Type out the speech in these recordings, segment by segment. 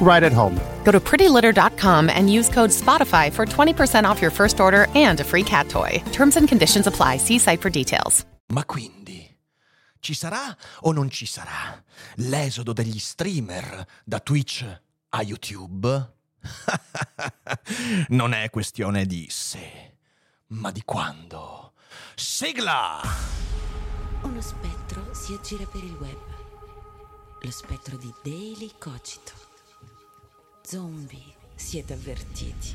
right at home. Go to prettylitter.com and use code SPOTIFY for 20% off your first order and a free cat toy. Terms and conditions apply. See site for details. Ma quindi ci sarà o non ci sarà l'esodo degli streamer da Twitch a YouTube? non è questione di se, ma di quando. Sigla! Uno spettro si aggira per il web. Lo spettro di Daily Cogito. Zombie, siete avvertiti.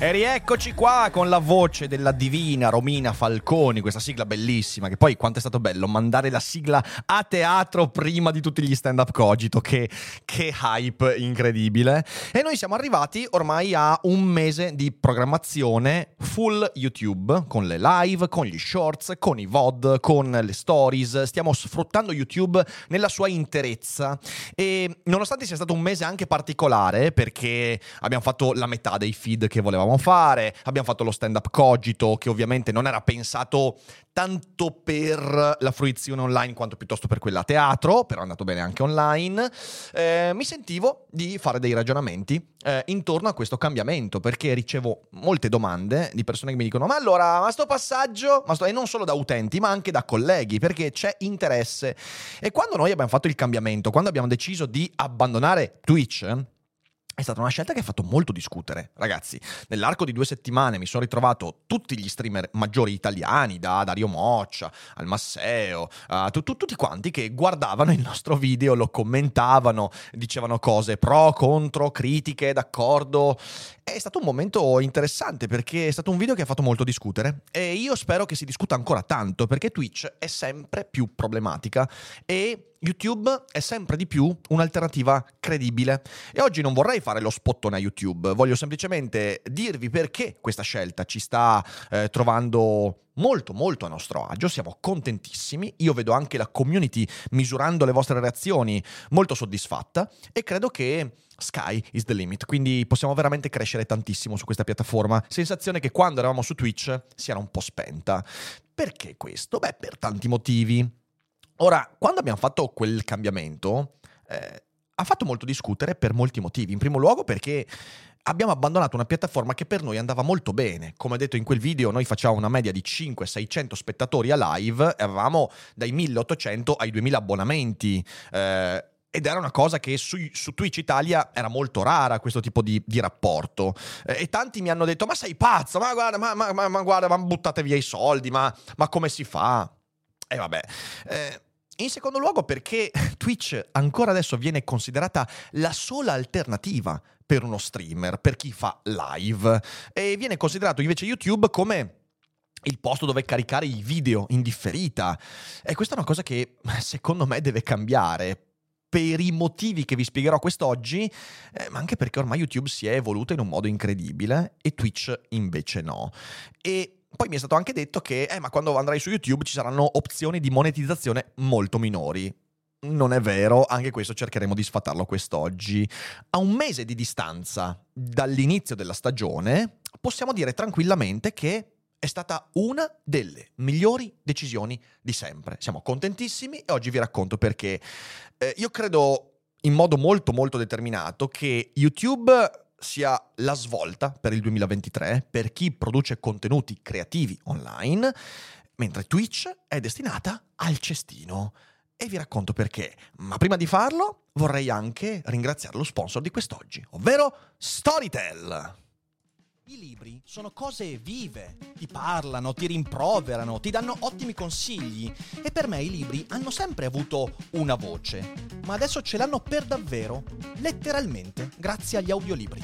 E rieccoci qua con la voce della divina Romina Falconi, questa sigla bellissima, che poi quanto è stato bello mandare la sigla a teatro prima di tutti gli stand-up cogito, che, che hype incredibile. E noi siamo arrivati ormai a un mese di programmazione full YouTube, con le live, con gli shorts, con i VOD, con le stories, stiamo sfruttando YouTube nella sua interezza. E nonostante sia stato un mese anche particolare, perché abbiamo fatto la metà dei feed che volevamo fare, abbiamo fatto lo stand up cogito che ovviamente non era pensato tanto per la fruizione online quanto piuttosto per quella a teatro, però è andato bene anche online, eh, mi sentivo di fare dei ragionamenti eh, intorno a questo cambiamento, perché ricevo molte domande di persone che mi dicono ma allora, ma sto passaggio, ma sto... e non solo da utenti, ma anche da colleghi, perché c'è interesse. E quando noi abbiamo fatto il cambiamento, quando abbiamo deciso di abbandonare Twitch, è stata una scelta che ha fatto molto discutere. Ragazzi, nell'arco di due settimane mi sono ritrovato tutti gli streamer maggiori italiani, da Dario Moccia al Masseo, tu, tutti quanti che guardavano il nostro video, lo commentavano, dicevano cose pro, contro, critiche, d'accordo. È stato un momento interessante perché è stato un video che ha fatto molto discutere e io spero che si discuta ancora tanto perché Twitch è sempre più problematica e YouTube è sempre di più un'alternativa credibile. E oggi non vorrei fare lo spottone a YouTube, voglio semplicemente dirvi perché questa scelta ci sta eh, trovando molto molto a nostro agio, siamo contentissimi, io vedo anche la community misurando le vostre reazioni molto soddisfatta e credo che sky is the limit, quindi possiamo veramente crescere tantissimo su questa piattaforma, sensazione che quando eravamo su Twitch si era un po' spenta. Perché questo? Beh, per tanti motivi. Ora, quando abbiamo fatto quel cambiamento, eh, ha fatto molto discutere per molti motivi. In primo luogo perché abbiamo abbandonato una piattaforma che per noi andava molto bene. Come detto in quel video, noi facciamo una media di 500-600 spettatori a live e avevamo dai 1800 ai 2000 abbonamenti. Eh, ed era una cosa che su, su, Twitch Italia era molto rara questo tipo di, di rapporto. Eh, e tanti mi hanno detto: Ma sei pazzo, ma guarda, ma, ma, ma, ma guarda, buttate via i soldi, ma, ma come si fa? E vabbè. Eh, in secondo luogo perché Twitch ancora adesso viene considerata la sola alternativa per uno streamer, per chi fa live, e viene considerato invece YouTube come il posto dove caricare i video in differita. E questa è una cosa che secondo me deve cambiare per i motivi che vi spiegherò quest'oggi, eh, ma anche perché ormai YouTube si è evoluto in un modo incredibile e Twitch invece no. E poi mi è stato anche detto che, eh, ma quando andrai su YouTube ci saranno opzioni di monetizzazione molto minori. Non è vero, anche questo cercheremo di sfatarlo quest'oggi. A un mese di distanza dall'inizio della stagione, possiamo dire tranquillamente che è stata una delle migliori decisioni di sempre. Siamo contentissimi e oggi vi racconto perché. Eh, io credo in modo molto molto determinato che YouTube sia la svolta per il 2023 per chi produce contenuti creativi online, mentre Twitch è destinata al cestino. E vi racconto perché. Ma prima di farlo vorrei anche ringraziare lo sponsor di quest'oggi, ovvero Storytel. I libri sono cose vive, ti parlano, ti rimproverano, ti danno ottimi consigli e per me i libri hanno sempre avuto una voce, ma adesso ce l'hanno per davvero, letteralmente, grazie agli audiolibri.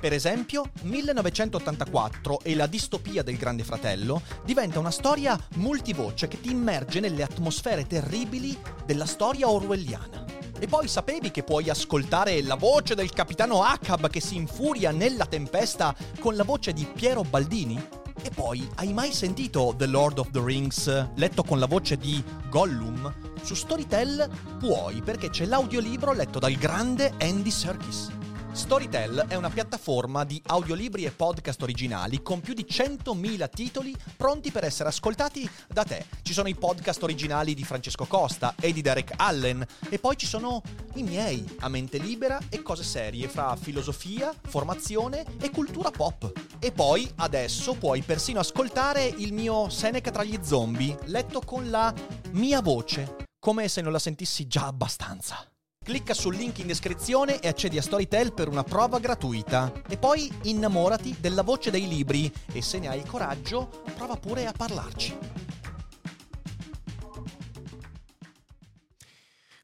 Per esempio, 1984 e la distopia del Grande Fratello diventa una storia multivoce che ti immerge nelle atmosfere terribili della storia orwelliana. E poi sapevi che puoi ascoltare la voce del capitano Ahab che si infuria nella tempesta con la voce di Piero Baldini? E poi, hai mai sentito The Lord of the Rings letto con la voce di Gollum? Su Storytel puoi perché c'è l'audiolibro letto dal grande Andy Serkis. Storytel è una piattaforma di audiolibri e podcast originali con più di 100.000 titoli pronti per essere ascoltati da te. Ci sono i podcast originali di Francesco Costa e di Derek Allen e poi ci sono i miei a mente libera e cose serie fra filosofia, formazione e cultura pop. E poi adesso puoi persino ascoltare il mio Seneca tra gli zombie letto con la mia voce, come se non la sentissi già abbastanza. Clicca sul link in descrizione e accedi a Storytel per una prova gratuita. E poi innamorati della voce dei libri e se ne hai il coraggio, prova pure a parlarci.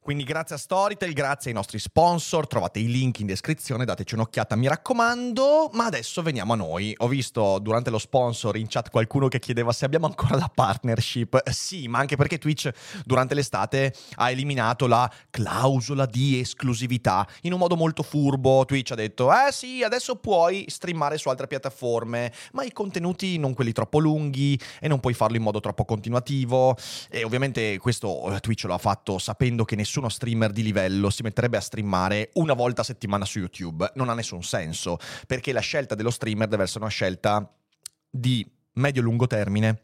Quindi grazie a Storytel, grazie ai nostri sponsor, trovate i link in descrizione, dateci un'occhiata mi raccomando, ma adesso veniamo a noi. Ho visto durante lo sponsor in chat qualcuno che chiedeva se abbiamo ancora la partnership. Eh, sì, ma anche perché Twitch durante l'estate ha eliminato la clausola di esclusività in un modo molto furbo. Twitch ha detto, eh sì, adesso puoi streamare su altre piattaforme, ma i contenuti non quelli troppo lunghi e non puoi farlo in modo troppo continuativo. E ovviamente questo eh, Twitch lo ha fatto sapendo che nessuno nessuno streamer di livello si metterebbe a streamare una volta a settimana su YouTube. Non ha nessun senso, perché la scelta dello streamer deve essere una scelta di medio-lungo termine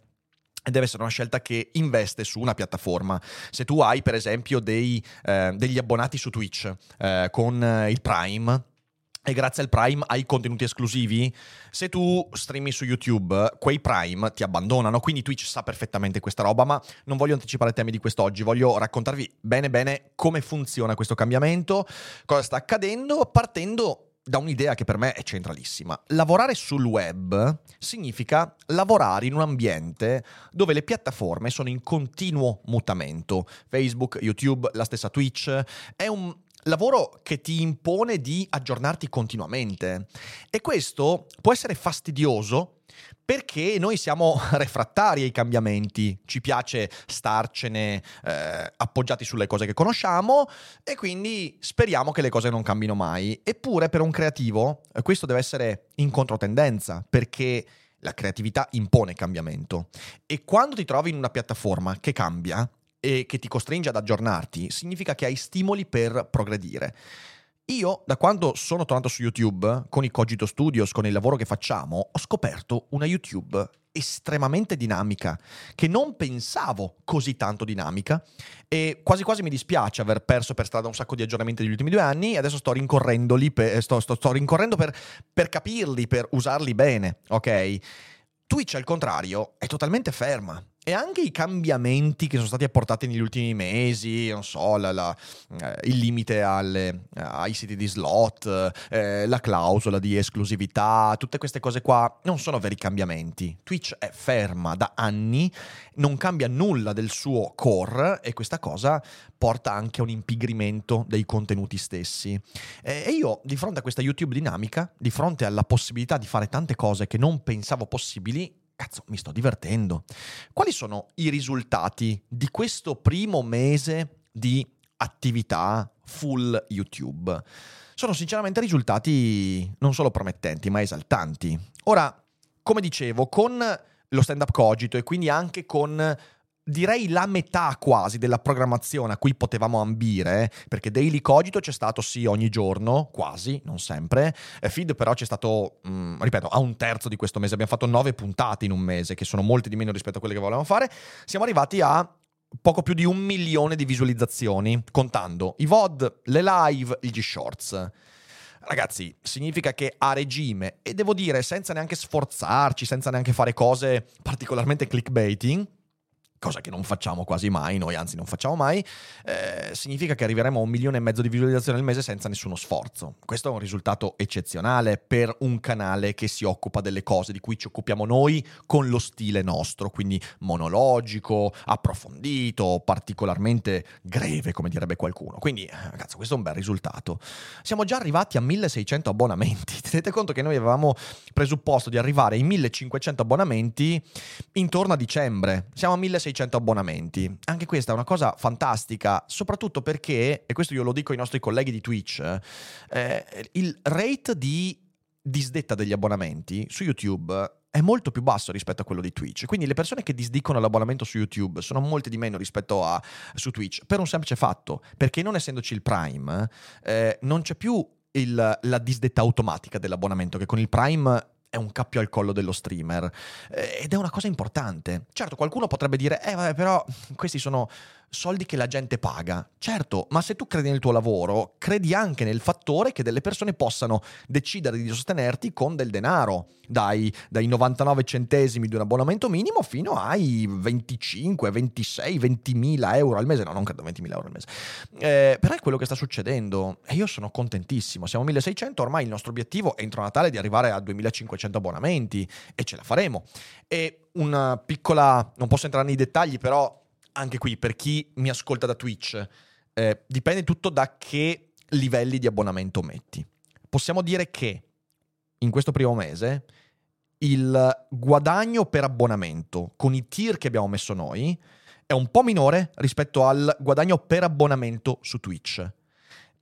e deve essere una scelta che investe su una piattaforma. Se tu hai, per esempio, dei, eh, degli abbonati su Twitch eh, con il Prime, e grazie al Prime hai contenuti esclusivi. Se tu streami su YouTube, quei Prime ti abbandonano, quindi Twitch sa perfettamente questa roba, ma non voglio anticipare i temi di quest'oggi, voglio raccontarvi bene bene come funziona questo cambiamento, cosa sta accadendo, partendo da un'idea che per me è centralissima. Lavorare sul web significa lavorare in un ambiente dove le piattaforme sono in continuo mutamento. Facebook, YouTube, la stessa Twitch. È un lavoro che ti impone di aggiornarti continuamente e questo può essere fastidioso perché noi siamo refrattari ai cambiamenti, ci piace starcene eh, appoggiati sulle cose che conosciamo e quindi speriamo che le cose non cambino mai. Eppure per un creativo eh, questo deve essere in controtendenza perché la creatività impone cambiamento e quando ti trovi in una piattaforma che cambia, e che ti costringe ad aggiornarti, significa che hai stimoli per progredire. Io, da quando sono tornato su YouTube, con i Cogito Studios, con il lavoro che facciamo, ho scoperto una YouTube estremamente dinamica, che non pensavo così tanto dinamica e quasi quasi mi dispiace aver perso per strada un sacco di aggiornamenti negli ultimi due anni e adesso sto rincorrendoli, sto, sto, sto rincorrendo per, per capirli, per usarli bene, ok? Twitch al contrario è totalmente ferma e anche i cambiamenti che sono stati apportati negli ultimi mesi, non so, la, la, eh, il limite alle, ai siti di slot, eh, la clausola di esclusività, tutte queste cose qua non sono veri cambiamenti. Twitch è ferma da anni, non cambia nulla del suo core e questa cosa porta anche a un impigrimento dei contenuti stessi. E io, di fronte a questa YouTube dinamica, di fronte alla possibilità di fare tante cose che non pensavo possibili, cazzo, mi sto divertendo. Quali sono i risultati di questo primo mese di attività full YouTube? Sono sinceramente risultati non solo promettenti, ma esaltanti. Ora, come dicevo, con lo stand-up cogito e quindi anche con direi la metà quasi della programmazione a cui potevamo ambire, perché Daily Cogito c'è stato sì ogni giorno, quasi, non sempre, Feed però c'è stato, mh, mm, ripeto, a un terzo di questo mese, abbiamo fatto nove puntate in un mese, che sono molte di meno rispetto a quelle che volevamo fare, siamo arrivati a poco più di un milione di visualizzazioni, contando i VOD, le live, i G-Shorts. Ragazzi, significa che a regime, e devo dire senza neanche sforzarci, senza neanche fare cose particolarmente clickbaiting, cosa che non facciamo quasi mai, noi anzi non facciamo mai, eh, significa che arriveremo a un milione e mezzo di visualizzazioni al mese senza nessuno sforzo. Questo è un risultato eccezionale per un canale che si occupa delle cose di cui ci occupiamo noi con lo stile nostro, quindi monologico, approfondito, particolarmente greve, come direbbe qualcuno. Quindi, eh, cazzo, questo è un bel risultato. Siamo già arrivati a 1600 abbonamenti. Tenete conto che noi avevamo presupposto di arrivare ai 1500 abbonamenti intorno a dicembre. Siamo a 1600 600 abbonamenti. Anche questa è una cosa fantastica, soprattutto perché, e questo io lo dico ai nostri colleghi di Twitch, eh, il rate di disdetta degli abbonamenti su YouTube è molto più basso rispetto a quello di Twitch. Quindi le persone che disdicono l'abbonamento su YouTube sono molte di meno rispetto a su Twitch, per un semplice fatto, perché non essendoci il Prime, eh, non c'è più il, la disdetta automatica dell'abbonamento, che con il Prime è un cappio al collo dello streamer eh, ed è una cosa importante. Certo, qualcuno potrebbe dire, eh vabbè, però questi sono soldi che la gente paga. Certo, ma se tu credi nel tuo lavoro, credi anche nel fattore che delle persone possano decidere di sostenerti con del denaro, dai, dai 99 centesimi di un abbonamento minimo fino ai 25, 26, 20 mila euro al mese. No, non credo 20 mila euro al mese. Eh, però è quello che sta succedendo e io sono contentissimo. Siamo a 1600, ormai il nostro obiettivo è entro Natale di arrivare a 2500 abbonamenti e ce la faremo. E una piccola, non posso entrare nei dettagli, però anche qui per chi mi ascolta da Twitch, eh, dipende tutto da che livelli di abbonamento metti. Possiamo dire che in questo primo mese il guadagno per abbonamento con i tier che abbiamo messo noi è un po' minore rispetto al guadagno per abbonamento su Twitch,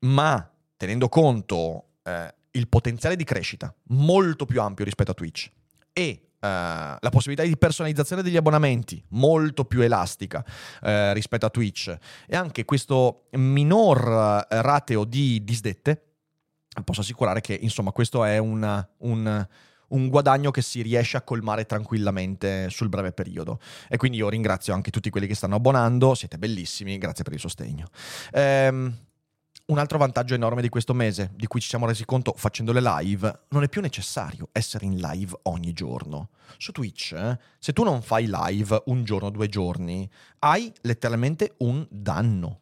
ma tenendo conto eh, il potenziale di crescita molto più ampio rispetto a Twitch e la possibilità di personalizzazione degli abbonamenti molto più elastica uh, rispetto a Twitch e anche questo minor uh, rateo di disdette, posso assicurare che insomma questo è una, un, un, guadagno che si riesce a colmare tranquillamente sul breve periodo. E quindi io ringrazio anche tutti quelli che stanno abbonando, siete bellissimi, grazie per il sostegno. Um, un altro vantaggio enorme di questo mese, di cui ci siamo resi conto facendo le live, non è più necessario essere in live ogni giorno. Su Twitch, eh, se tu non fai live un giorno, due giorni, hai letteralmente un danno.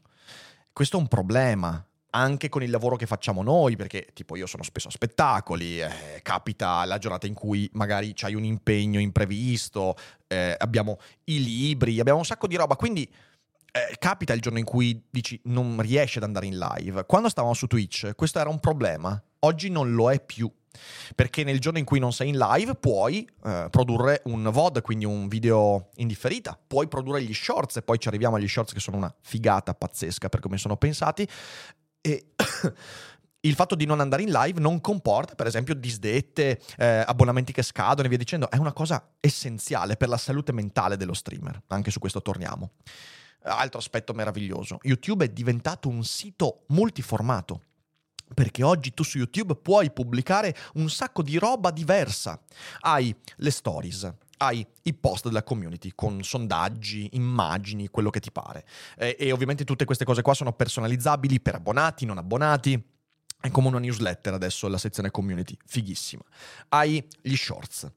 Questo è un problema, anche con il lavoro che facciamo noi, perché tipo io sono spesso a spettacoli, eh, capita la giornata in cui magari c'hai un impegno imprevisto, eh, abbiamo i libri, abbiamo un sacco di roba, quindi eh, capita il giorno in cui dici non riesci ad andare in live. Quando stavamo su Twitch questo era un problema, oggi non lo è più. Perché nel giorno in cui non sei in live puoi eh, produrre un VOD, quindi un video in differita, puoi produrre gli shorts e poi ci arriviamo agli shorts che sono una figata pazzesca per come sono pensati. E il fatto di non andare in live non comporta, per esempio, disdette, eh, abbonamenti che scadono e via dicendo. È una cosa essenziale per la salute mentale dello streamer. Anche su questo torniamo. Altro aspetto meraviglioso, YouTube è diventato un sito multiformato. Perché oggi tu su YouTube puoi pubblicare un sacco di roba diversa. Hai le stories, hai i post della community con sondaggi, immagini, quello che ti pare. E, e, ovviamente tutte queste cose qua sono personalizzabili per abbonati, non abbonati. È come una newsletter adesso la sezione community, fighissima. Hai gli shorts,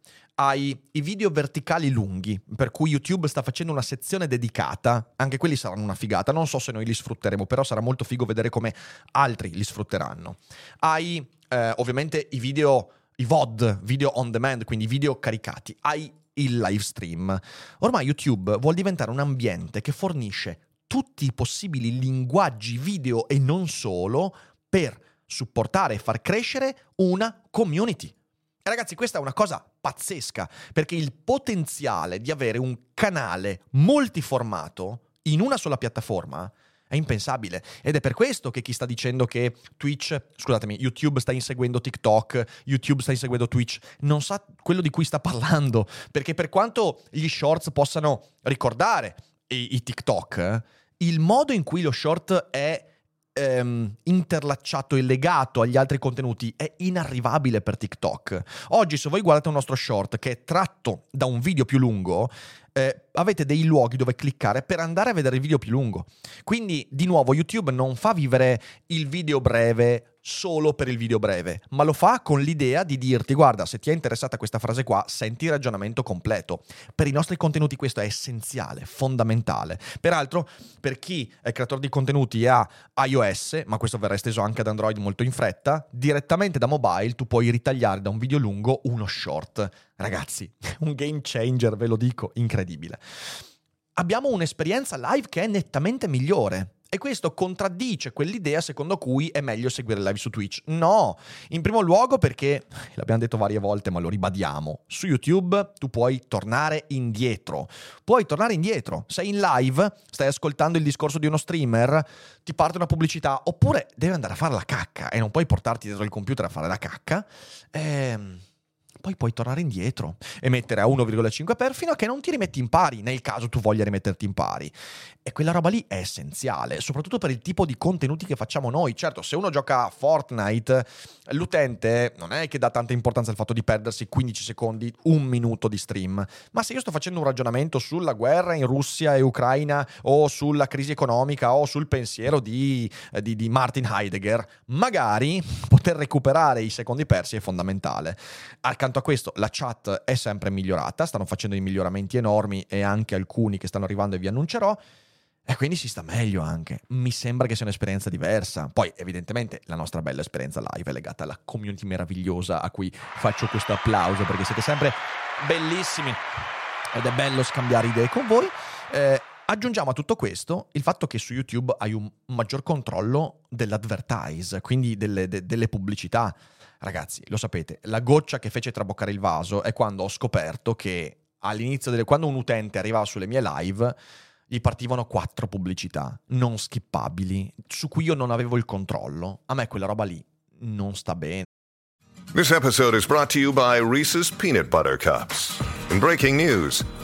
hai i video verticali lunghi, per cui YouTube sta facendo una sezione dedicata, anche quelli saranno una figata, non so se noi li sfrutteremo, però sarà molto figo vedere come altri li sfrutteranno. Hai eh, ovviamente i video, i VOD, video on demand, quindi video caricati, hai il live stream. Ormai YouTube vuol diventare un ambiente che fornisce tutti i possibili linguaggi video e non solo per supportare e far crescere una community. Ragazzi, questa è una cosa pazzesca, perché il potenziale di avere un canale multiformato in una sola piattaforma è impensabile. Ed è per questo che chi sta dicendo che Twitch, scusatemi, YouTube sta inseguendo TikTok, YouTube sta inseguendo Twitch, non sa quello di cui sta parlando. Perché per quanto gli shorts possano ricordare i, i TikTok, il modo in cui lo short è ehm, interlacciato e legato agli altri contenuti è inarrivabile per TikTok. Oggi se voi guardate un nostro short che è tratto da un video più lungo, eh, avete dei luoghi dove cliccare per andare a vedere il video più lungo. Quindi, di nuovo, YouTube non fa vivere il video breve solo per il video breve, ma lo fa con l'idea di dirti guarda, se ti è interessata questa frase qua, senti il ragionamento completo. Per i nostri contenuti questo è essenziale, fondamentale. Peraltro, per chi è creatore di contenuti e ha iOS, ma questo verrà esteso anche ad Android molto in fretta, direttamente da mobile tu puoi ritagliare da un video lungo uno short. Ragazzi, un game changer, ve lo dico, incredibile. Abbiamo un'esperienza live che è nettamente migliore. E questo contraddice quell'idea secondo cui è meglio seguire live su Twitch. No, in primo luogo perché, l'abbiamo detto varie volte ma lo ribadiamo, su YouTube tu puoi tornare indietro. Puoi tornare indietro. Sei in live, stai ascoltando il discorso di uno streamer, ti parte una pubblicità, oppure devi andare a fare la cacca e non puoi portarti dietro il computer a fare la cacca. Ehm poi puoi tornare indietro e mettere a 1,5 per fino a che non ti rimetti in pari, nel caso tu voglia rimetterti in pari. E quella roba lì è essenziale, soprattutto per il tipo di contenuti che facciamo noi. Certo, se uno gioca a Fortnite, l'utente non è che dà tanta importanza al fatto di perdersi 15 secondi, un minuto di stream, ma se io sto facendo un ragionamento sulla guerra in Russia e Ucraina o sulla crisi economica o sul pensiero di, di, di Martin Heidegger, magari poter recuperare i secondi persi è fondamentale. Accanto a questo la chat è sempre migliorata, stanno facendo dei miglioramenti enormi e anche alcuni che stanno arrivando e vi annuncerò. E quindi si sta meglio anche. Mi sembra che sia un'esperienza diversa. Poi, evidentemente, la nostra bella esperienza live è legata alla community meravigliosa a cui faccio questo applauso perché siete sempre bellissimi ed è bello scambiare idee con voi. Eh, aggiungiamo a tutto questo il fatto che su YouTube hai un maggior controllo dell'advertise, quindi delle, de, delle pubblicità. Ragazzi, lo sapete, la goccia che fece traboccare il vaso è quando ho scoperto che all'inizio delle, quando un utente arrivava sulle mie live gli partivano quattro pubblicità non skippabili, su cui io non avevo il controllo. A me quella roba lì non sta bene. This episode is brought to you by Reese's Peanut Butter Cups. In breaking news,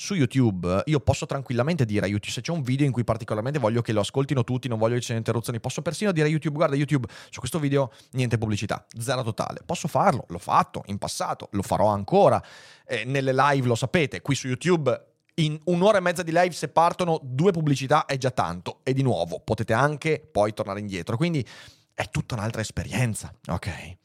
Su YouTube io posso tranquillamente dire a YouTube se c'è un video in cui particolarmente voglio che lo ascoltino tutti, non voglio che ci siano interruzioni, posso persino dire a YouTube guarda YouTube su questo video niente pubblicità, zero totale. Posso farlo, l'ho fatto in passato, lo farò ancora. Eh, nelle live lo sapete, qui su YouTube in un'ora e mezza di live se partono due pubblicità è già tanto e di nuovo potete anche poi tornare indietro. Quindi è tutta un'altra esperienza, ok?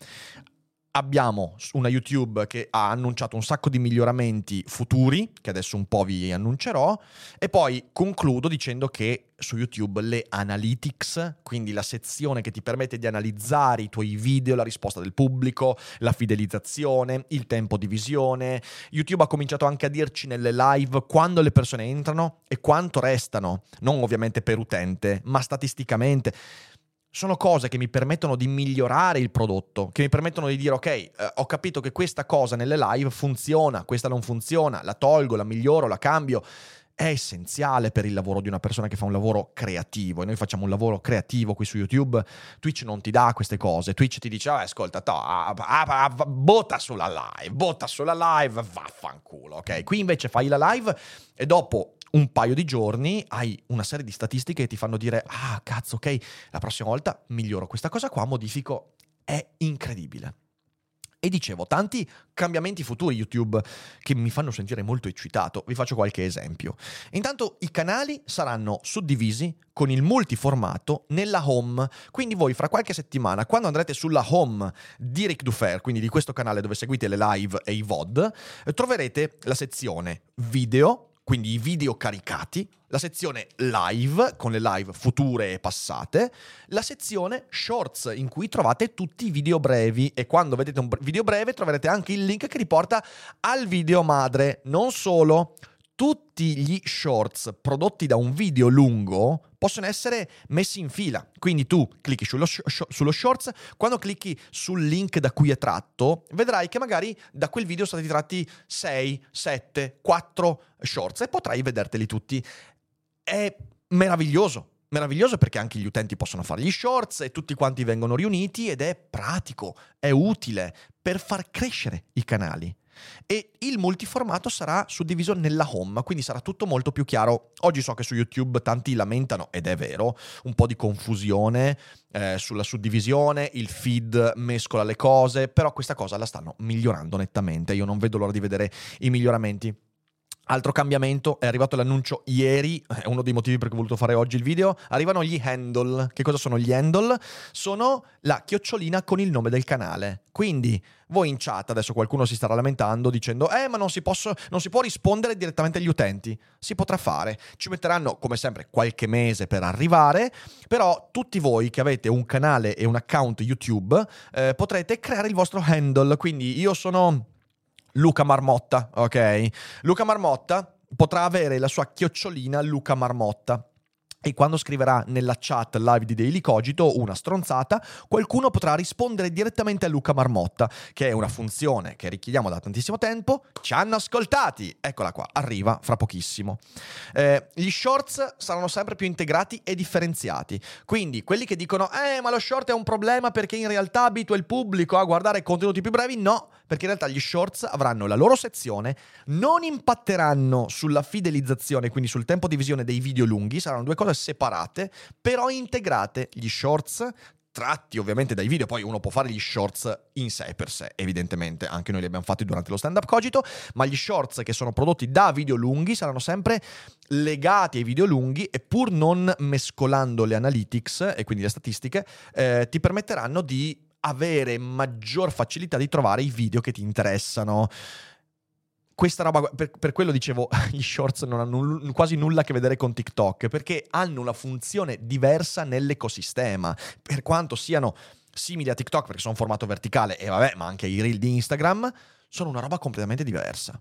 Abbiamo una YouTube che ha annunciato un sacco di miglioramenti futuri, che adesso un po' vi annuncerò, e poi concludo dicendo che su YouTube le analytics, quindi la sezione che ti permette di analizzare i tuoi video, la risposta del pubblico, la fidelizzazione, il tempo di visione. YouTube ha cominciato anche a dirci nelle live quando le persone entrano e quanto restano, non ovviamente per utente, ma statisticamente sono cose che mi permettono di migliorare il prodotto, che mi permettono di dire ok, eh, ho capito che questa cosa nelle live funziona, questa non funziona, la tolgo, la miglioro, la cambio. È essenziale per il lavoro di una persona che fa un lavoro creativo e noi facciamo un lavoro creativo qui su YouTube. Twitch non ti dà queste cose. Twitch ti dice: ah, ascolta, to, ah, ah, botta sulla live, botta sulla live, vaffanculo. Ok, qui invece fai la live e dopo un paio di giorni hai una serie di statistiche che ti fanno dire, ah cazzo, ok, la prossima volta miglioro questa cosa qua, modifico, è incredibile. E dicevo, tanti cambiamenti futuri YouTube che mi fanno sentire molto eccitato. Vi faccio qualche esempio. Intanto i canali saranno suddivisi con il multiformato nella home. Quindi voi fra qualche settimana, quando andrete sulla home di Ric Dufer, quindi di questo canale dove seguite le live e i VOD, troverete la sezione video, quindi i video caricati, la sezione live con le live future e passate, la sezione shorts in cui trovate tutti i video brevi e quando vedete un video breve troverete anche il link che riporta al video madre. Non solo, tutti gli shorts prodotti da un video lungo possono essere messi in fila. Quindi tu clicchi sullo, sh- sullo, shorts, quando clicchi sul link da cui è tratto, vedrai che magari da quel video sono stati tratti 6, 7, 4 shorts e potrai vederteli tutti. È meraviglioso Meraviglioso perché anche gli utenti possono fare gli shorts e tutti quanti vengono riuniti ed è pratico, è utile per far crescere i canali. E il multiformato sarà suddiviso nella home, quindi sarà tutto molto più chiaro. Oggi so che su YouTube tanti lamentano, ed è vero, un po' di confusione eh, sulla suddivisione, il feed mescola le cose, però questa cosa la stanno migliorando nettamente. Io non vedo l'ora di vedere i miglioramenti. Altro cambiamento, è arrivato l'annuncio ieri, è uno dei motivi per cui ho voluto fare oggi il video, arrivano gli handle. Che cosa sono gli handle? Sono la chiocciolina con il nome del canale. Quindi voi in chat, adesso qualcuno si starà lamentando dicendo eh ma non si, posso, non si può rispondere direttamente agli utenti. Si potrà fare. Ci metteranno come sempre qualche mese per arrivare, però tutti voi che avete un canale e un account YouTube eh, potrete creare il vostro handle. Quindi io sono Luca Marmotta, ok? Luca Marmotta potrà avere la sua chiocciolina Luca Marmotta e quando scriverà nella chat live di Daily Cogito una stronzata, qualcuno potrà rispondere direttamente a Luca Marmotta, che è una funzione che richiediamo da tantissimo tempo. Ci hanno ascoltati! Eccola qua, arriva fra pochissimo. Eh, gli shorts saranno sempre più integrati e differenziati. Quindi quelli che dicono, eh, ma lo short è un problema perché in realtà abitua il pubblico a guardare contenuti più brevi, no, perché in realtà gli shorts avranno la loro sezione, non impatteranno sulla fidelizzazione, quindi sul tempo di visione dei video lunghi, saranno due cose separate, però integrate gli shorts tratti ovviamente dai video, poi uno può fare gli shorts in sé per sé, evidentemente, anche noi li abbiamo fatti durante lo stand up cogito, ma gli shorts che sono prodotti da video lunghi saranno sempre legati ai video lunghi e pur non mescolando le analytics e quindi le statistiche, eh, ti permetteranno di avere maggior facilità di trovare i video che ti interessano questa roba, per, per, quello dicevo, gli shorts non hanno null, quasi nulla a che vedere con TikTok, perché hanno una funzione diversa nell'ecosistema, per quanto siano simili a TikTok, perché sono un formato verticale, e vabbè, ma anche i reel di Instagram, sono una roba completamente diversa.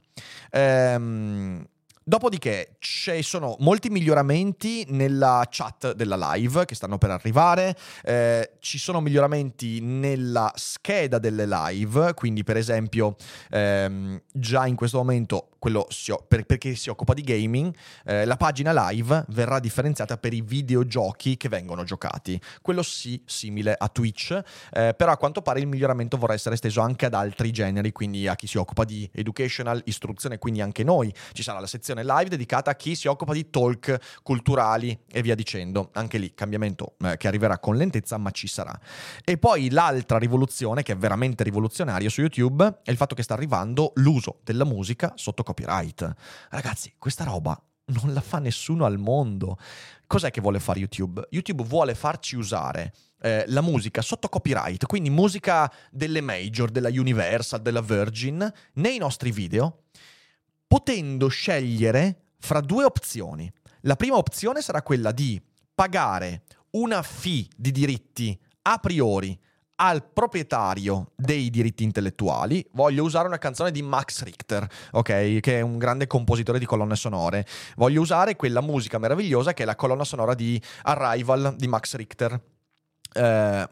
Ehm, Dopodiché ci sono molti miglioramenti nella chat della live che stanno per arrivare, eh, ci sono miglioramenti nella scheda delle live, quindi per esempio ehm, già in questo momento quello si, per, perché si occupa di gaming, eh, la pagina live verrà differenziata per i videogiochi che vengono giocati. Quello sì, simile a Twitch, eh, però a quanto pare il miglioramento vorrà essere esteso anche ad altri generi, quindi a chi si occupa di educational, istruzione, quindi anche noi. Ci sarà la sezione live dedicata a chi si occupa di talk culturali e via dicendo. Anche lì cambiamento eh, che arriverà con lentezza, ma ci sarà. E poi l'altra rivoluzione, che è veramente rivoluzionaria su YouTube, è il fatto che sta arrivando l'uso della musica sotto copyright. Ragazzi, questa roba non la fa nessuno al mondo. Cos'è che vuole fare YouTube? YouTube vuole farci usare eh, la musica sotto copyright, quindi musica delle major, della Universal, della Virgin, nei nostri video, potendo scegliere fra due opzioni. La prima opzione sarà quella di pagare una fee di diritti a priori al proprietario dei diritti intellettuali, voglio usare una canzone di Max Richter, ok? Che è un grande compositore di colonne sonore. Voglio usare quella musica meravigliosa che è la colonna sonora di Arrival di Max Richter. Eh,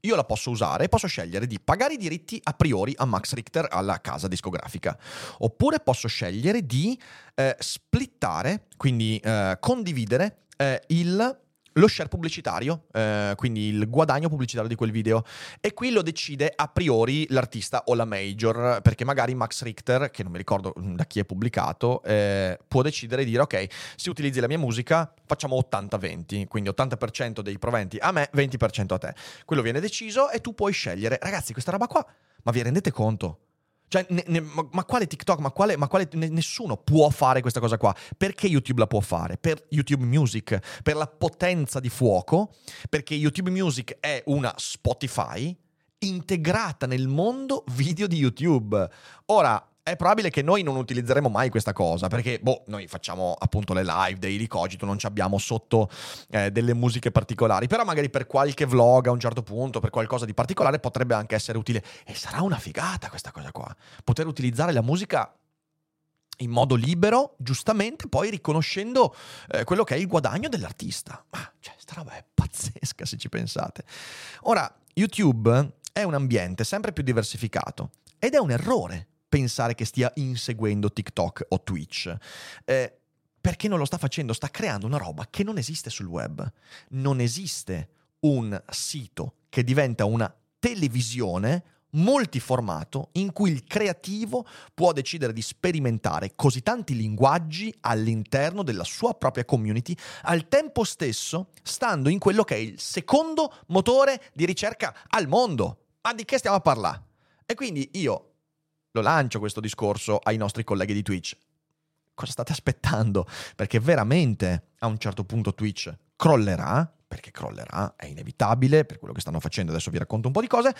io la posso usare e posso scegliere di pagare i diritti a priori a Max Richter, alla casa discografica, oppure posso scegliere di eh, splittare, quindi eh, condividere eh, il lo share pubblicitario, eh, quindi il guadagno pubblicitario di quel video. E qui lo decide a priori l'artista o la major, perché magari Max Richter, che non mi ricordo mm, da chi è pubblicato, eh, può decidere di dire ok, se utilizzi la mia musica facciamo 80-20, quindi 80% dei proventi a me, 20% a te. Quello viene deciso e tu puoi scegliere, ragazzi, questa roba qua, ma vi rendete conto? Cioè, ne, ne, ma, ma, quale TikTok? Ma quale, ma quale ne, nessuno può fare questa cosa qua. Perché YouTube la può fare? Per YouTube Music, per la potenza di fuoco, perché YouTube Music è una Spotify integrata nel mondo video di YouTube. Ora, è probabile che noi non utilizzeremo mai questa cosa, perché boh, noi facciamo appunto le live dei Cogito, non abbiamo sotto eh, delle musiche particolari, però magari per qualche vlog a un certo punto, per qualcosa di particolare potrebbe anche essere utile e sarà una figata questa cosa qua, poter utilizzare la musica in modo libero, giustamente, poi riconoscendo eh, quello che è il guadagno dell'artista. Ma cioè, sta roba è pazzesca se ci pensate. Ora, YouTube è un ambiente sempre più diversificato ed è un errore pensare che stia inseguendo TikTok o Twitch. Eh, Perché non lo sta facendo? Sta creando una roba che non esiste sul web. Non esiste un sito che diventa una televisione multiformato in cui il creativo può decidere di sperimentare così tanti linguaggi all'interno della sua propria community, al tempo stesso stando in quello che è il secondo motore di ricerca al mondo. Ma di che stiamo a parlare? E quindi io lo lancio questo discorso ai nostri colleghi di Twitch. Cosa state aspettando? Perché veramente a un certo punto Twitch crollerà, perché crollerà, è inevitabile per quello che stanno facendo, adesso vi racconto un po' di cose,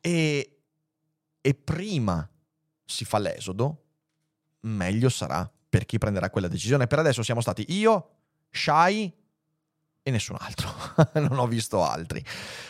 e, e prima si fa l'esodo, meglio sarà per chi prenderà quella decisione. Per adesso siamo stati io, Shai e nessun altro, non ho visto altri.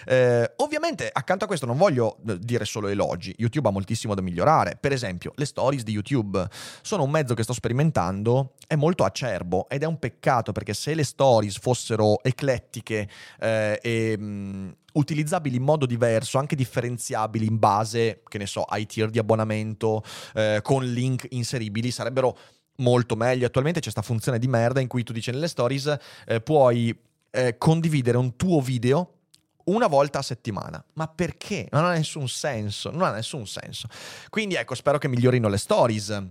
Eh, ovviamente accanto a questo non voglio eh, dire solo elogi, YouTube ha moltissimo da migliorare, per esempio le stories di YouTube sono un mezzo che sto sperimentando, è molto acerbo ed è un peccato perché se le stories fossero eclettiche eh, e... Mh, utilizzabili in modo diverso, anche differenziabili in base, che ne so, ai tier di abbonamento, eh, con link inseribili, sarebbero molto meglio. Attualmente c'è questa funzione di merda in cui tu dici nelle stories eh, puoi eh, condividere un tuo video una volta a settimana. Ma perché? Non ha nessun senso, non ha nessun senso. Quindi ecco, spero che migliorino le stories.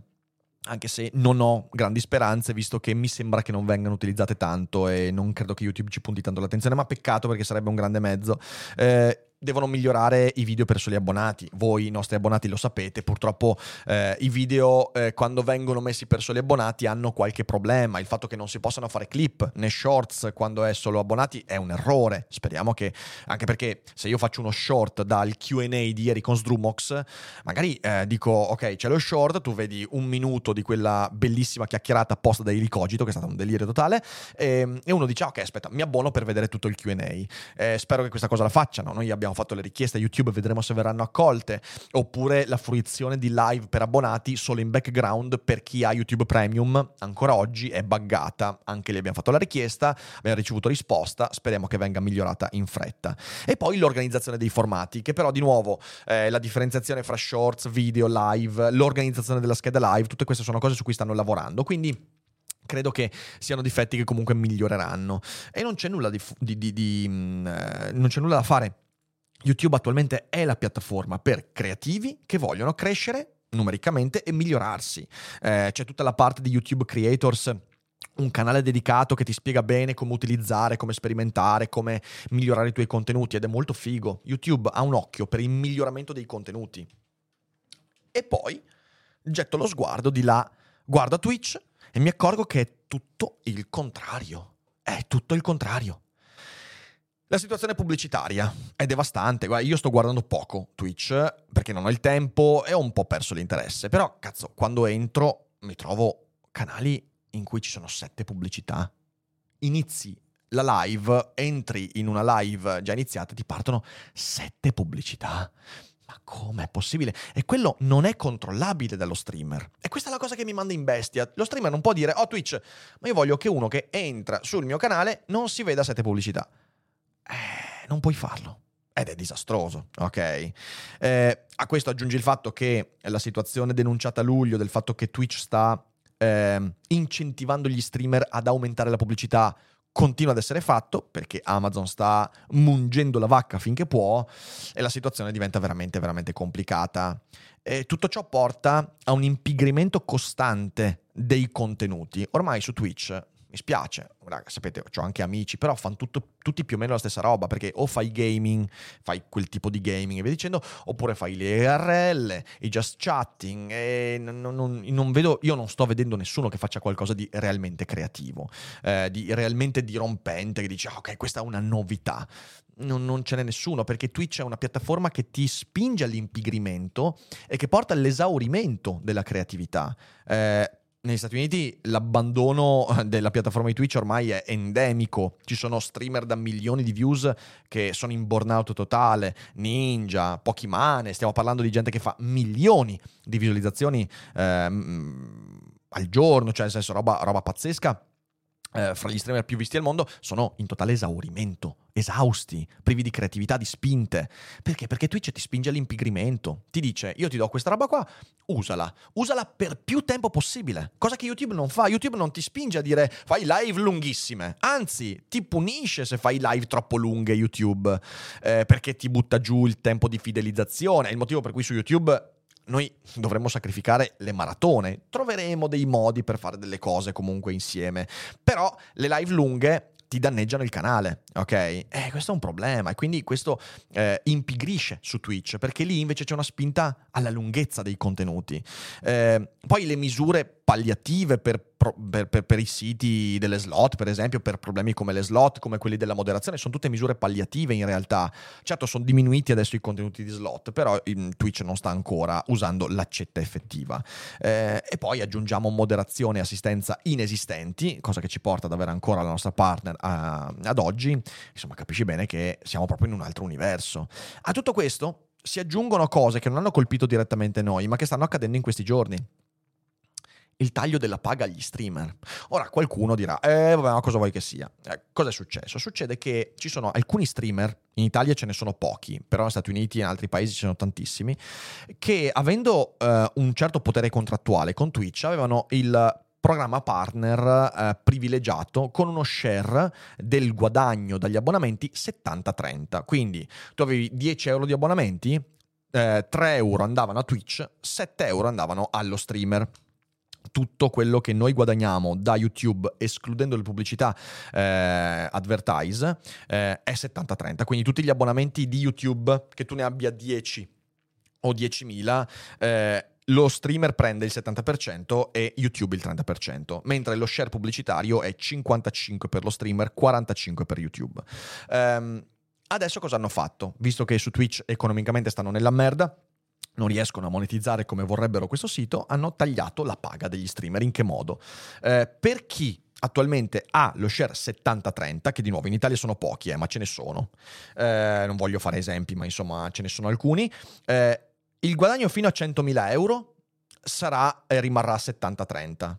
Anche se non ho grandi speranze, visto che mi sembra che non vengano utilizzate tanto e non credo che YouTube ci punti tanto l'attenzione, ma peccato perché sarebbe un grande mezzo. Eh, devono migliorare i video per soli abbonati. Voi, i nostri abbonati, lo sapete. Purtroppo eh, i video, eh, quando vengono messi per soli abbonati, hanno qualche problema. Il fatto che non si possano fare clip né shorts quando è solo abbonati è un errore. Speriamo che, anche perché se io faccio uno short dal QA di ieri con Sdrumox, magari eh, dico, ok, c'è lo short, tu vedi un minuto di quella bellissima chiacchierata post da Ilicogito, che è stato un delirio totale, e, ehm, e uno dice, ok, aspetta, mi abbono per vedere tutto il QA. Eh, spero che questa cosa la facciano. Noi abbiamo abbiamo fatto le richieste a YouTube, vedremo se verranno accolte, oppure la fruizione di live per abbonati solo in background per chi ha YouTube Premium, ancora oggi è buggata, anche lì abbiamo fatto la richiesta, abbiamo ricevuto risposta, speriamo che venga migliorata in fretta. E poi l'organizzazione dei formati, che però di nuovo eh, la differenziazione fra shorts, video, live, l'organizzazione della scheda live, tutte queste sono cose su cui stanno lavorando, quindi credo che siano difetti che comunque miglioreranno. E non c'è nulla, di, di, di, mm, eh, non c'è nulla da fare YouTube attualmente è la piattaforma per creativi che vogliono crescere numericamente e migliorarsi. Eh, c'è tutta la parte di YouTube Creators un canale dedicato che ti spiega bene come utilizzare, come sperimentare, come migliorare i tuoi contenuti ed è molto figo. YouTube ha un occhio per il miglioramento dei contenuti. E poi getto lo sguardo di là, guardo Twitch e mi accorgo che è tutto il contrario. È tutto il contrario. La situazione pubblicitaria è devastante. Guarda, io sto guardando poco Twitch perché non ho il tempo e ho un po' perso l'interesse. Però, cazzo, quando entro mi trovo canali in cui ci sono sette pubblicità. Inizi la live, entri in una live già iniziata, ti partono sette pubblicità. Ma com'è possibile? E quello non è controllabile dallo streamer. E questa è la cosa che mi manda in bestia. Lo streamer non può dire, oh Twitch, ma io voglio che uno che entra sul mio canale non si veda sette pubblicità eh, non puoi farlo. Ed è disastroso, ok? Eh, a questo aggiungi il fatto che la situazione denunciata a luglio del fatto che Twitch sta eh, incentivando gli streamer ad aumentare la pubblicità continua ad essere fatto perché Amazon sta mungendo la vacca finché può e la situazione diventa veramente veramente complicata. E tutto ciò porta a un impigrimento costante dei contenuti. Ormai su Twitch mi spiace, raga, sapete, ho anche amici, però fanno tutto, tutti più o meno la stessa roba, perché o fai gaming, fai quel tipo di gaming e via dicendo, oppure fai le ERL, i just chatting, e non, non, non vedo, io non sto vedendo nessuno che faccia qualcosa di realmente creativo, eh, di realmente dirompente, che dice, ah, ok, questa è una novità. Non, non, ce n'è nessuno perché Twitch è una piattaforma che ti spinge all'impigrimento e che porta all'esaurimento della creatività. Eh, negli Stati Uniti l'abbandono della piattaforma di Twitch ormai è endemico, ci sono streamer da milioni di views che sono in burnout totale, Ninja, Pokimane, stiamo parlando di gente che fa milioni di visualizzazioni ehm, al giorno, cioè nel senso roba, roba pazzesca. Eh, fra gli streamer più visti al mondo sono in totale esaurimento esausti, privi di creatività, di spinte. Perché? Perché Twitch ti spinge all'impigrimento. Ti dice, io ti do questa roba qua, usala. Usala per più tempo possibile. Cosa che YouTube non fa. YouTube non ti spinge a dire fai live lunghissime. Anzi, ti punisce se fai live troppo lunghe YouTube. Eh, perché ti butta giù il tempo di fidelizzazione. È il motivo per cui su YouTube noi dovremmo sacrificare le maratone, troveremo dei modi per fare delle cose comunque insieme, però le live lunghe ti danneggiano il canale, ok? Eh, questo è un problema e quindi questo eh, impigrisce su Twitch perché lì invece c'è una spinta alla lunghezza dei contenuti. Eh, poi le misure palliative per per, per, per, i siti delle slot, per esempio, per problemi come le slot, come quelli della moderazione, sono tutte misure palliative in realtà. Certo, sono diminuiti adesso i contenuti di slot, però Twitch non sta ancora usando l'accetta effettiva. Eh, e poi aggiungiamo moderazione e assistenza inesistenti, cosa che ci porta ad avere ancora la nostra partner a, ad oggi. Insomma, capisci bene che siamo proprio in un altro universo. A tutto questo si aggiungono cose che non hanno colpito direttamente noi, ma che stanno accadendo in questi giorni il taglio della paga agli streamer. Ora qualcuno dirà, eh vabbè, ma cosa vuoi che sia? Eh, cosa è successo? Succede che ci sono alcuni streamer, in Italia ce ne sono pochi, però negli Stati Uniti e in altri paesi ce ne sono tantissimi, che avendo eh, un certo potere contrattuale con Twitch avevano il programma partner eh, privilegiato con uno share del guadagno dagli abbonamenti 70-30. Quindi tu avevi 10 euro di abbonamenti, eh, 3 euro andavano a Twitch, 7 euro andavano allo streamer tutto quello che noi guadagniamo da YouTube, escludendo le pubblicità eh, advertise, eh, è 70-30. Quindi tutti gli abbonamenti di YouTube, che tu ne abbia 10 o 10.000, eh, lo streamer prende il 70% e YouTube il 30%, mentre lo share pubblicitario è 55 per lo streamer, 45 per YouTube. Um, adesso cosa hanno fatto? Visto che su Twitch economicamente stanno nella merda, non riescono a monetizzare come vorrebbero questo sito, hanno tagliato la paga degli streamer. In che modo? Eh, per chi attualmente ha lo share 70-30, che di nuovo in Italia sono pochi, eh, ma ce ne sono. Eh, non voglio fare esempi, ma insomma ce ne sono alcuni. Eh, il guadagno fino a 100.000 euro sarà, eh, rimarrà 70-30.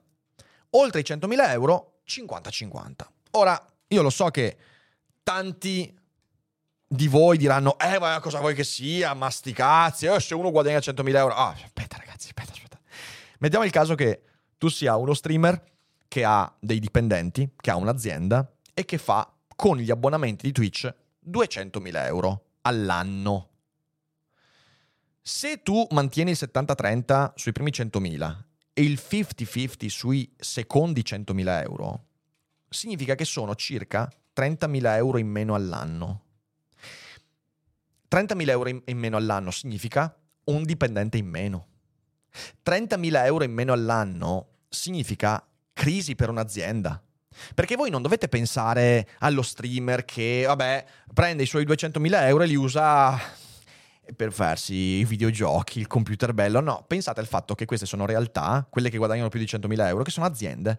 Oltre i 100.000 euro, 50-50. Ora, io lo so che tanti di voi diranno, eh, ma cosa vuoi che sia, ma sti eh, se uno guadagna 100.000 euro. Ah, aspetta ragazzi, aspetta, aspetta. Mettiamo il caso che tu sia uno streamer che ha dei dipendenti, che ha un'azienda e che fa con gli abbonamenti di Twitch 200.000 euro all'anno. Se tu mantieni il 70-30 sui primi 100.000 e il 50-50 sui secondi 100.000 euro, significa che sono circa 30.000 euro in meno all'anno. 30.000 euro in, meno all'anno significa un dipendente in meno. 30.000 euro in meno all'anno significa crisi per un'azienda. Perché voi non dovete pensare allo streamer che, vabbè, prende i suoi 200.000 euro e li usa per farsi i videogiochi, il computer bello. No, pensate al fatto che queste sono realtà, quelle che guadagnano più di 100.000 euro, che sono aziende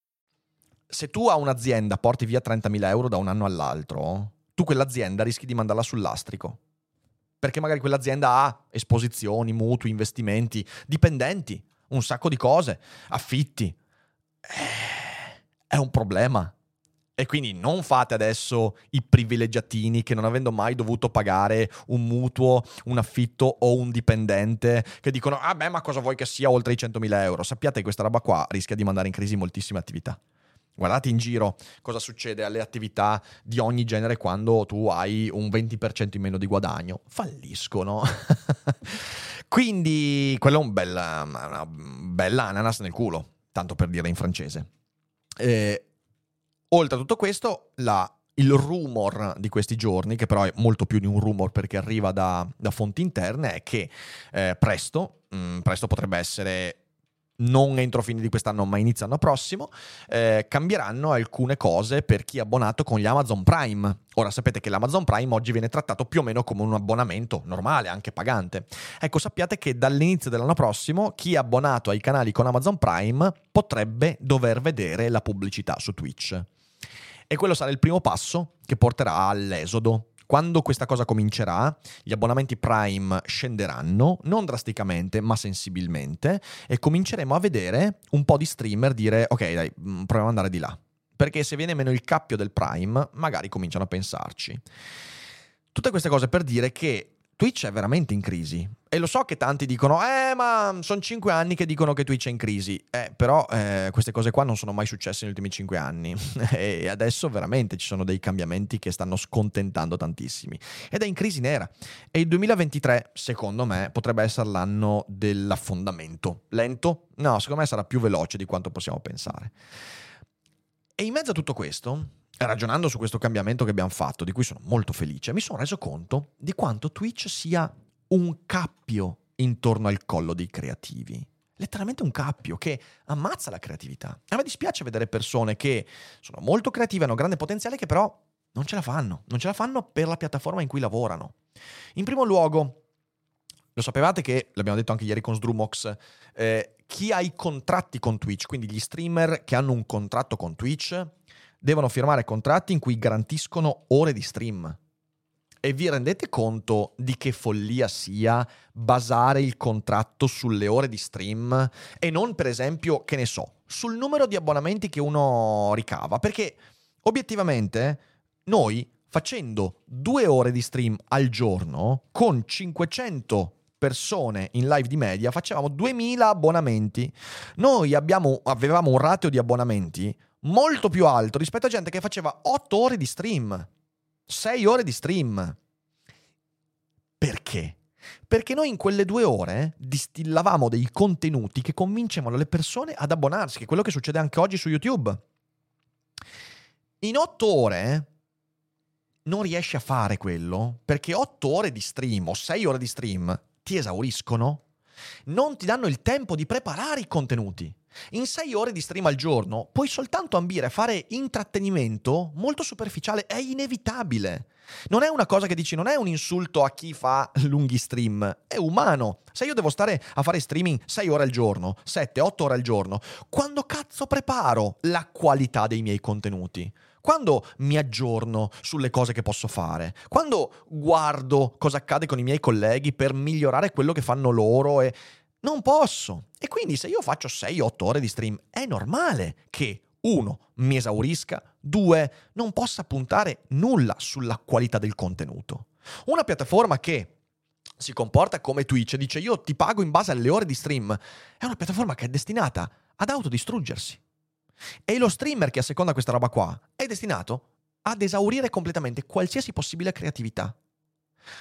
Se tu a un'azienda porti via 30.000 euro da un anno all'altro, tu quell'azienda rischi di mandarla sul lastrico. Perché magari quell'azienda ha esposizioni, mutui, investimenti, dipendenti, un sacco di cose, affitti. Eh, è un problema. E quindi non fate adesso i privilegiatini che non avendo mai dovuto pagare un mutuo, un affitto o un dipendente, che dicono, ah beh, ma cosa vuoi che sia oltre i 100.000 euro? Sappiate che questa roba qua rischia di mandare in crisi moltissime attività. Guardate in giro cosa succede alle attività di ogni genere quando tu hai un 20% in meno di guadagno. Falliscono. Quindi quello è un bel, una bella ananas nel culo, tanto per dire in francese. E, oltre a tutto questo, la, il rumor di questi giorni, che però è molto più di un rumor perché arriva da, da fonti interne, è che eh, presto, mh, mm, presto potrebbe essere non entro fine di quest'anno ma inizio l'anno prossimo, eh, cambieranno alcune cose per chi è abbonato con gli Amazon Prime. Ora sapete che l'Amazon Prime oggi viene trattato più o meno come un abbonamento normale, anche pagante. Ecco, sappiate che dall'inizio dell'anno prossimo chi è abbonato ai canali con Amazon Prime potrebbe dover vedere la pubblicità su Twitch. E quello sarà il primo passo che porterà all'esodo quando questa cosa comincerà, gli abbonamenti Prime scenderanno, non drasticamente, ma sensibilmente, e cominceremo a vedere un po' di streamer dire ok, dai, mm, proviamo ad andare di là. Perché se viene meno il cappio del Prime, magari cominciano a pensarci. Tutte queste cose per dire che Twitch è veramente in crisi. E lo so che tanti dicono, eh, ma sono cinque anni che dicono che Twitch è in crisi. Eh, però eh, queste cose qua non sono mai successe negli ultimi cinque anni. e adesso veramente ci sono dei cambiamenti che stanno scontentando tantissimi. Ed è in crisi nera. E il 2023, secondo me, potrebbe essere l'anno dell'affondamento. Lento? No, secondo me sarà più veloce di quanto possiamo pensare. E in mezzo a tutto questo, ragionando su questo cambiamento che abbiamo fatto, di cui sono molto felice, mi sono reso conto di quanto Twitch sia un cappio intorno al collo dei creativi. Letteralmente un cappio che ammazza la creatività. A me dispiace vedere persone che sono molto creative, hanno grande potenziale, che però non ce la fanno. Non ce la fanno per la piattaforma in cui lavorano. In primo luogo, lo sapevate che, l'abbiamo detto anche ieri con Sdrumox, eh, chi ha i contratti con Twitch, quindi gli streamer che hanno un contratto con Twitch, devono firmare contratti in cui garantiscono ore di stream. E vi rendete conto di che follia sia basare il contratto sulle ore di stream e non, per esempio, che ne so, sul numero di abbonamenti che uno ricava? Perché obiettivamente noi facendo due ore di stream al giorno con 500 persone in live di media facevamo 2000 abbonamenti. Noi abbiamo, avevamo un ratio di abbonamenti molto più alto rispetto a gente che faceva 8 ore di stream, 6 ore di stream. Perché? Perché noi in quelle due ore distillavamo dei contenuti che convincevano le persone ad abbonarsi, che è quello che succede anche oggi su YouTube. In 8 ore non riesci a fare quello perché 8 ore di stream o 6 ore di stream ti esauriscono, non ti danno il tempo di preparare i contenuti. In 6 ore di stream al giorno puoi soltanto ambire a fare intrattenimento molto superficiale, è inevitabile. Non è una cosa che dici, non è un insulto a chi fa lunghi stream, è umano. Se io devo stare a fare streaming 6 ore al giorno, 7, 8 ore al giorno, quando cazzo preparo la qualità dei miei contenuti? Quando mi aggiorno sulle cose che posso fare? Quando guardo cosa accade con i miei colleghi per migliorare quello che fanno loro e non posso. E quindi se io faccio 6-8 ore di stream, è normale che uno, mi esaurisca, due, non possa puntare nulla sulla qualità del contenuto. Una piattaforma che si comporta come Twitch, dice io ti pago in base alle ore di stream, è una piattaforma che è destinata ad autodistruggersi. E lo streamer che asseconda questa roba qua è destinato ad esaurire completamente qualsiasi possibile creatività.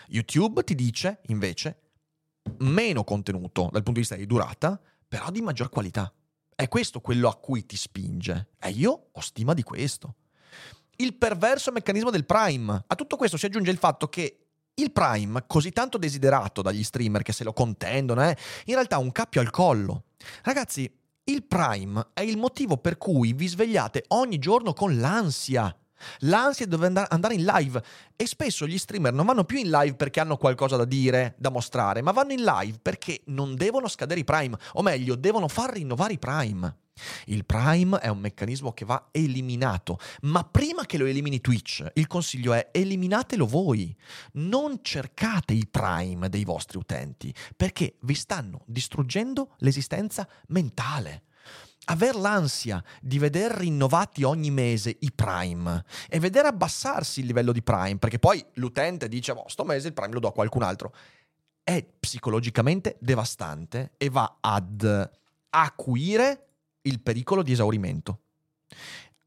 YouTube ti dice, invece, meno contenuto dal punto di vista di durata, però di maggior qualità. È questo quello a cui ti spinge. E io ho stima di questo. Il perverso meccanismo del Prime. A tutto questo si aggiunge il fatto che il Prime, così tanto desiderato dagli streamer che se lo contendono, è in realtà un cappio al collo. Ragazzi, il Prime è il motivo per cui vi svegliate ogni giorno con l'ansia L'ansia di dover andare in live e spesso gli streamer non vanno più in live perché hanno qualcosa da dire, da mostrare, ma vanno in live perché non devono scadere i prime, o meglio, devono far rinnovare i prime. Il Prime è un meccanismo che va eliminato, ma prima che lo elimini Twitch, il consiglio è eliminatelo voi. Non cercate i Prime dei vostri utenti, perché vi stanno distruggendo l'esistenza mentale aver l'ansia di vedere rinnovati ogni mese i prime e vedere abbassarsi il livello di prime, perché poi l'utente dice, oh, sto mese il prime lo do a qualcun altro, è psicologicamente devastante e va ad acuire il pericolo di esaurimento.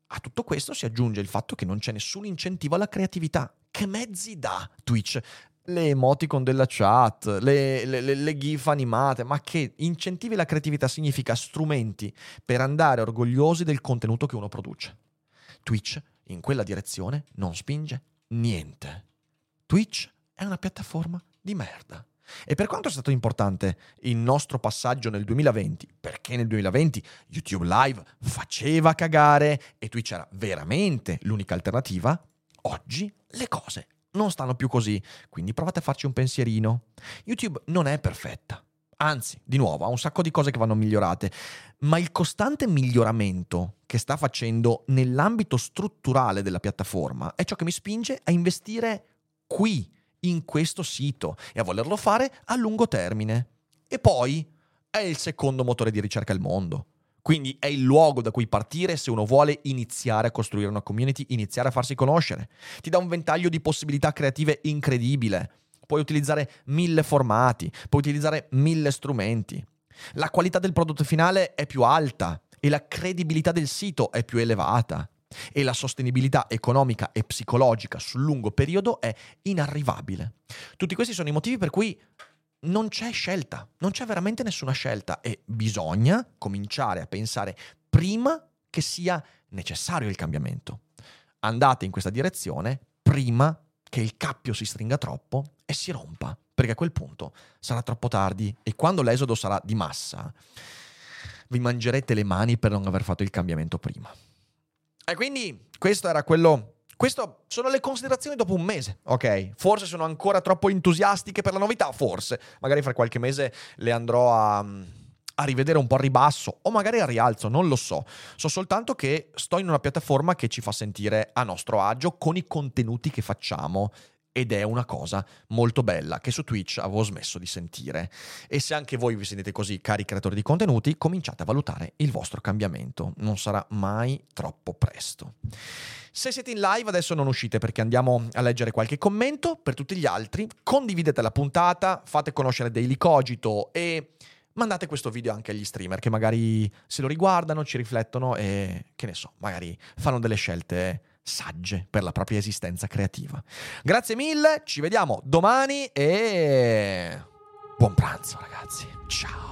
A tutto questo si aggiunge il fatto che non c'è nessun incentivo alla creatività. Che mezzi dà Twitch? Le emoticon della chat, le, le, le, le, gif animate, ma che incentivi la creatività significa strumenti per andare orgogliosi del contenuto che uno produce. Twitch in quella direzione non spinge niente. Twitch è una piattaforma di merda. E per quanto è stato importante il nostro passaggio nel 2020, perché nel 2020 YouTube Live faceva cagare e Twitch era veramente l'unica alternativa, oggi le cose non stanno più così, quindi provate a farci un pensierino. YouTube non è perfetta, anzi, di nuovo, ha un sacco di cose che vanno migliorate, ma il costante miglioramento che sta facendo nell'ambito strutturale della piattaforma è ciò che mi spinge a investire qui in questo sito e a volerlo fare a lungo termine. E poi è il secondo motore di ricerca al mondo. Quindi è il luogo da cui partire se uno vuole iniziare a costruire una community, iniziare a farsi conoscere. Ti dà un ventaglio di possibilità creative incredibile. Puoi utilizzare mille formati, puoi utilizzare mille strumenti. La qualità del prodotto finale è più alta e la credibilità del sito è più elevata e la sostenibilità economica e psicologica sul lungo periodo è inarrivabile. Tutti questi sono i motivi per cui non c'è scelta, non c'è veramente nessuna scelta e bisogna cominciare a pensare prima che sia necessario il cambiamento. Andate in questa direzione prima che il cappio si stringa troppo e si rompa, perché a quel punto sarà troppo tardi e quando l'esodo sarà di massa vi mangerete le mani per non aver fatto il cambiamento prima. E quindi questo era quello. Questo sono le considerazioni dopo un mese, ok? Forse sono ancora troppo entusiastiche per la novità, forse. Magari fra qualche mese le andrò a, a rivedere un po' a ribasso o magari a rialzo, non lo so. So soltanto che sto in una piattaforma che ci fa sentire a nostro agio con i contenuti che facciamo ed è una cosa molto bella che su Twitch avevo smesso di sentire. E se anche voi vi sentite così, cari creatori di contenuti, cominciate a valutare il vostro cambiamento. Non sarà mai troppo presto. Se siete in live adesso non uscite perché andiamo a leggere qualche commento. Per tutti gli altri, condividete la puntata, fate conoscere Daily Cogito e mandate questo video anche agli streamer che magari se lo riguardano, ci riflettono e che ne so, magari fanno delle scelte sagge per la propria esistenza creativa. Grazie mille, ci vediamo domani e buon pranzo ragazzi. Ciao.